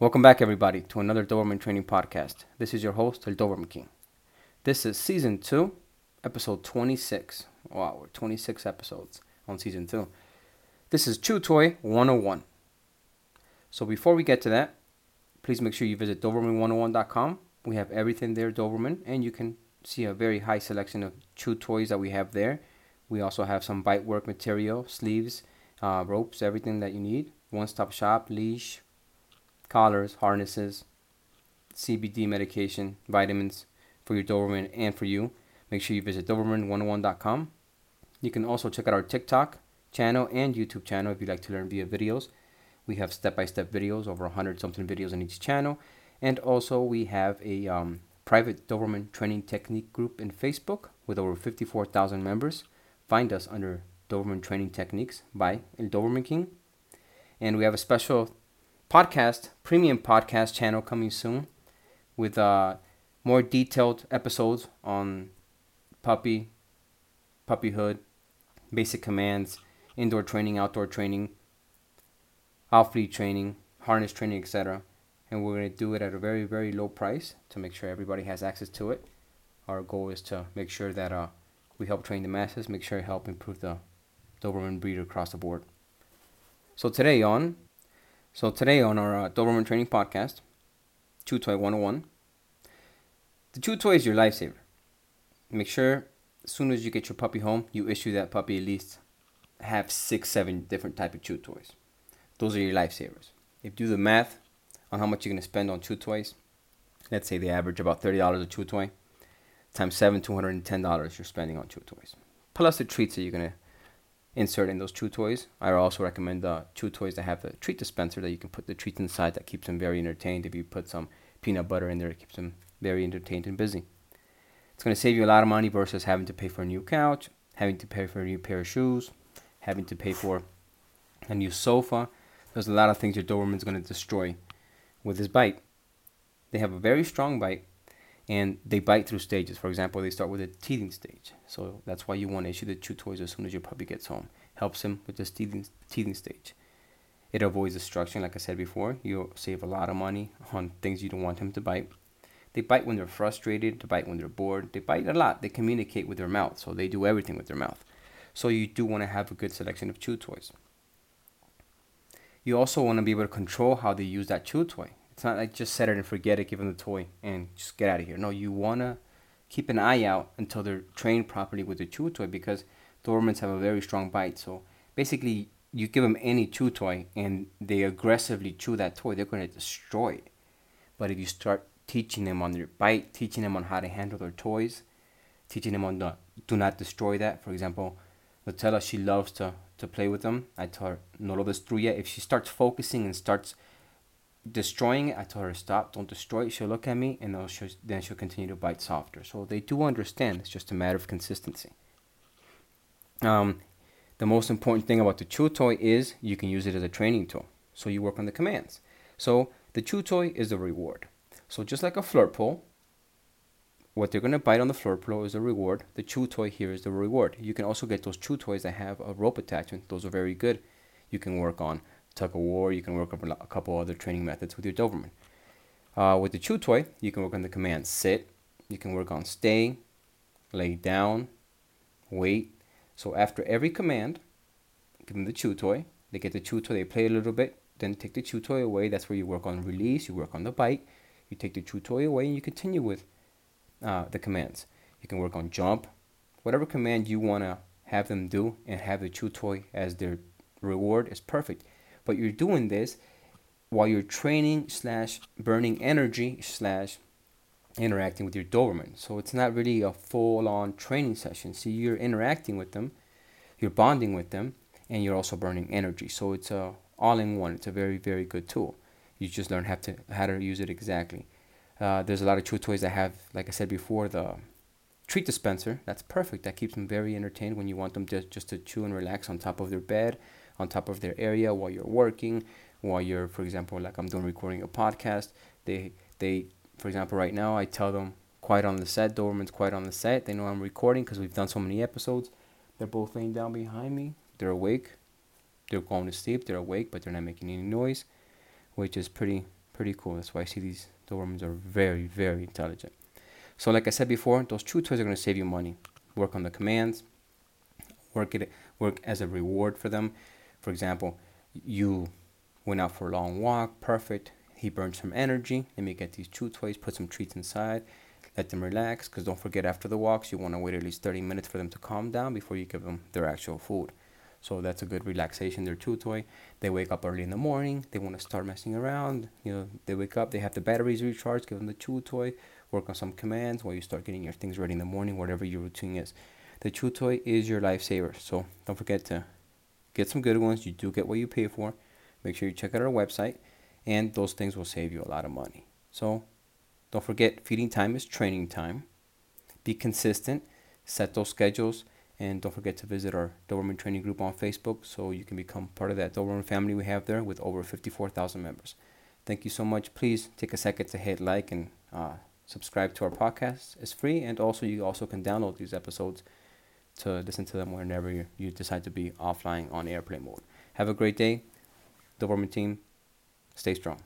Welcome back, everybody, to another Doberman Training Podcast. This is your host, El Doberman King. This is Season 2, Episode 26. Wow, we're 26 episodes on Season 2. This is Chew Toy 101. So before we get to that, please make sure you visit Doberman101.com. We have everything there, Doberman, and you can see a very high selection of chew toys that we have there. We also have some bite work material, sleeves, uh, ropes, everything that you need. One stop shop, leash, collars, harnesses, CBD medication, vitamins for your Doberman and for you. Make sure you visit Doberman101.com. You can also check out our TikTok channel and YouTube channel if you'd like to learn via videos. We have step by step videos, over 100 something videos on each channel. And also, we have a um, private Doberman training technique group in Facebook with over 54,000 members. Find us under Doberman Training Techniques by El Doberman King. And we have a special podcast, premium podcast channel coming soon with uh, more detailed episodes on puppy, puppyhood, basic commands, indoor training, outdoor training, off lead training, harness training, etc. And we're going to do it at a very, very low price to make sure everybody has access to it. Our goal is to make sure that uh, we help train the masses, make sure help improve the Doberman breed across the board. So today on so today on our uh, Doberman Training Podcast, Chew Toy 101, the Chew Toy is your lifesaver. Make sure as soon as you get your puppy home, you issue that puppy at least have six, seven different type of chew toys. Those are your lifesavers. If you do the math on how much you're gonna spend on chew toys, let's say they average about thirty dollars a chew toy, times seven, two hundred and ten dollars you're spending on chew toys. Plus the treats that you're gonna insert in those chew toys. I also recommend the chew toys that have the treat dispenser that you can put the treats inside that keeps them very entertained. If you put some peanut butter in there, it keeps them very entertained and busy. It's going to save you a lot of money versus having to pay for a new couch, having to pay for a new pair of shoes, having to pay for a new sofa. There's a lot of things your Doberman's going to destroy with his bite. They have a very strong bite and they bite through stages. For example, they start with a teething stage. So that's why you want to issue the chew toys as soon as your puppy gets home. Helps him with this teething, teething stage. It avoids destruction, like I said before. You'll save a lot of money on things you don't want him to bite. They bite when they're frustrated, they bite when they're bored. They bite a lot. They communicate with their mouth, so they do everything with their mouth. So you do want to have a good selection of chew toys. You also want to be able to control how they use that chew toy. It's not like just set it and forget it, give them the toy, and just get out of here. No, you want to keep an eye out until they're trained properly with the chew toy because Dobermans have a very strong bite. So basically, you give them any chew toy and they aggressively chew that toy, they're going to destroy it. But if you start teaching them on their bite, teaching them on how to handle their toys, teaching them on the do not destroy that. For example, Nutella, she loves to, to play with them. I tell her, no lo destruya. If she starts focusing and starts destroying it, I told her stop, don't destroy it. She'll look at me, and then she'll, then she'll continue to bite softer. So they do understand. It's just a matter of consistency. Um, the most important thing about the chew toy is you can use it as a training tool. So you work on the commands. So the chew toy is the reward. So just like a flirt pole, what they're gonna bite on the flirt pole is the reward. The chew toy here is the reward. You can also get those chew toys that have a rope attachment. Those are very good. You can work on tug of war. You can work on a couple other training methods with your Doberman. Uh, with the chew toy, you can work on the command sit. You can work on stay, lay down, wait. So after every command, give them the chew toy. They get the chew toy, they play a little bit, then take the chew toy away. That's where you work on release, you work on the bite. You take the chew toy away and you continue with uh, the commands. You can work on jump, whatever command you want to have them do and have the chew toy as their reward is perfect but you're doing this while you're training slash burning energy slash interacting with your Doberman. So it's not really a full on training session. See, you're interacting with them, you're bonding with them, and you're also burning energy. So it's a all in one. It's a very very good tool. You just learn how to how to use it exactly. Uh, there's a lot of chew toys that have, like I said before, the treat dispenser. That's perfect. That keeps them very entertained when you want them to just to chew and relax on top of their bed on top of their area while you're working, while you're, for example, like I'm doing recording a podcast. They they, for example, right now I tell them quiet on the set. Doberman's quiet on the set. They know I'm recording because we've done so many episodes. They're both laying down behind me. They're awake. They're going to sleep. They're awake, but they're not making any noise, which is pretty pretty cool. That's why I see these Dobermans are very, very intelligent. So, like I said before, those chew toys are going to save you money. Work on the commands, work it, work as a reward for them. For example, you went out for a long walk, perfect. He burned some energy. Let me get these chew toys, put some treats inside, let them relax. Because don't forget, after the walks, you want to wait at least 30 minutes for them to calm down before you give them their actual food. So that's a good relaxation. Their chew toy. They wake up early in the morning. They want to start messing around. You know, they wake up. They have the batteries recharged. Give them the chew toy. Work on some commands while you start getting your things ready in the morning. Whatever your routine is, the chew toy is your lifesaver. So don't forget to get some good ones. You do get what you pay for. Make sure you check out our website, and those things will save you a lot of money. So don't forget, feeding time is training time. Be consistent. Set those schedules and don't forget to visit our Doberman training group on Facebook so you can become part of that Doberman family we have there with over 54,000 members. Thank you so much. Please take a second to hit like and uh, subscribe to our podcast. It's free, and also you also can download these episodes to listen to them whenever you, decide to be offline on airplane mode. Have a great day, Doberman team. Stay strong.